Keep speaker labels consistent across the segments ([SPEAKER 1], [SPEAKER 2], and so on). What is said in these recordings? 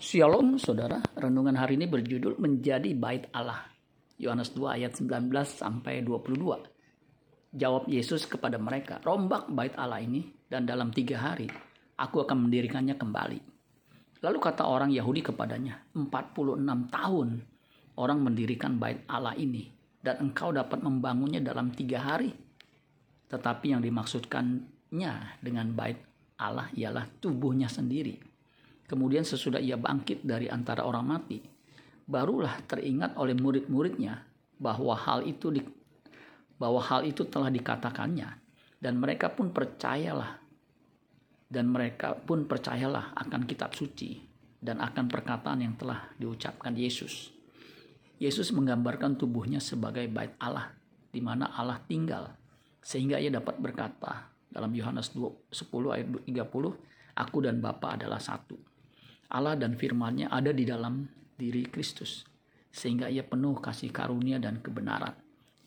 [SPEAKER 1] Shalom saudara, renungan hari ini berjudul Menjadi Bait Allah. Yohanes 2 ayat 19 sampai 22. Jawab Yesus kepada mereka, rombak bait Allah ini dan dalam tiga hari aku akan mendirikannya kembali. Lalu kata orang Yahudi kepadanya, 46 tahun orang mendirikan bait Allah ini dan engkau dapat membangunnya dalam tiga hari. Tetapi yang dimaksudkannya dengan bait Allah ialah tubuhnya sendiri Kemudian sesudah ia bangkit dari antara orang mati, barulah teringat oleh murid-muridnya bahwa hal itu di, bahwa hal itu telah dikatakannya dan mereka pun percayalah dan mereka pun percayalah akan kitab suci dan akan perkataan yang telah diucapkan Yesus. Yesus menggambarkan tubuhnya sebagai bait Allah di mana Allah tinggal sehingga ia dapat berkata dalam Yohanes 10 ayat 30 aku dan Bapa adalah satu. Allah dan firman-Nya ada di dalam diri Kristus sehingga ia penuh kasih karunia dan kebenaran.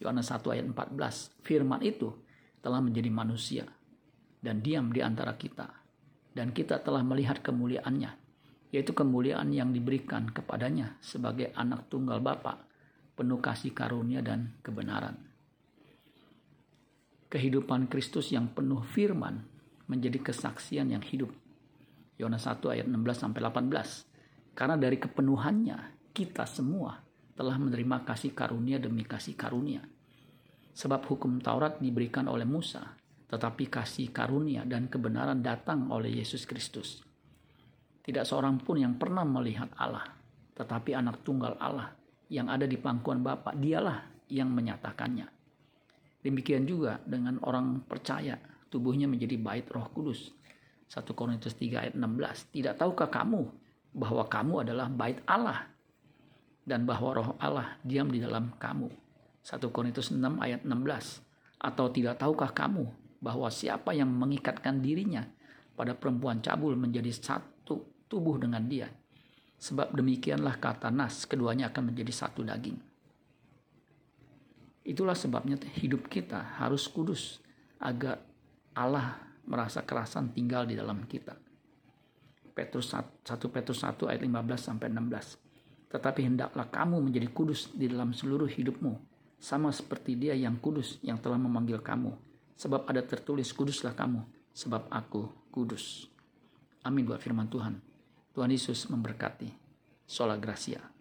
[SPEAKER 1] Yohanes 1 ayat 14. Firman itu telah menjadi manusia dan diam di antara kita dan kita telah melihat kemuliaannya yaitu kemuliaan yang diberikan kepadanya sebagai anak tunggal Bapa penuh kasih karunia dan kebenaran. Kehidupan Kristus yang penuh firman menjadi kesaksian yang hidup Yohanes 1 ayat 16 sampai 18. Karena dari kepenuhannya kita semua telah menerima kasih karunia demi kasih karunia. Sebab hukum Taurat diberikan oleh Musa, tetapi kasih karunia dan kebenaran datang oleh Yesus Kristus. Tidak seorang pun yang pernah melihat Allah, tetapi anak tunggal Allah yang ada di pangkuan Bapa, dialah yang menyatakannya. Demikian juga dengan orang percaya, tubuhnya menjadi bait Roh Kudus 1 Korintus 3 ayat 16. Tidak tahukah kamu bahwa kamu adalah bait Allah dan bahwa roh Allah diam di dalam kamu. 1 Korintus 6 ayat 16. Atau tidak tahukah kamu bahwa siapa yang mengikatkan dirinya pada perempuan cabul menjadi satu tubuh dengan dia. Sebab demikianlah kata Nas, keduanya akan menjadi satu daging. Itulah sebabnya hidup kita harus kudus agar Allah merasa kerasan tinggal di dalam kita. Petrus 1 Petrus 1 ayat 15 sampai 16. Tetapi hendaklah kamu menjadi kudus di dalam seluruh hidupmu, sama seperti Dia yang kudus yang telah memanggil kamu. Sebab ada tertulis kuduslah kamu, sebab aku kudus. Amin buat firman Tuhan. Tuhan Yesus memberkati. Sola Gracia.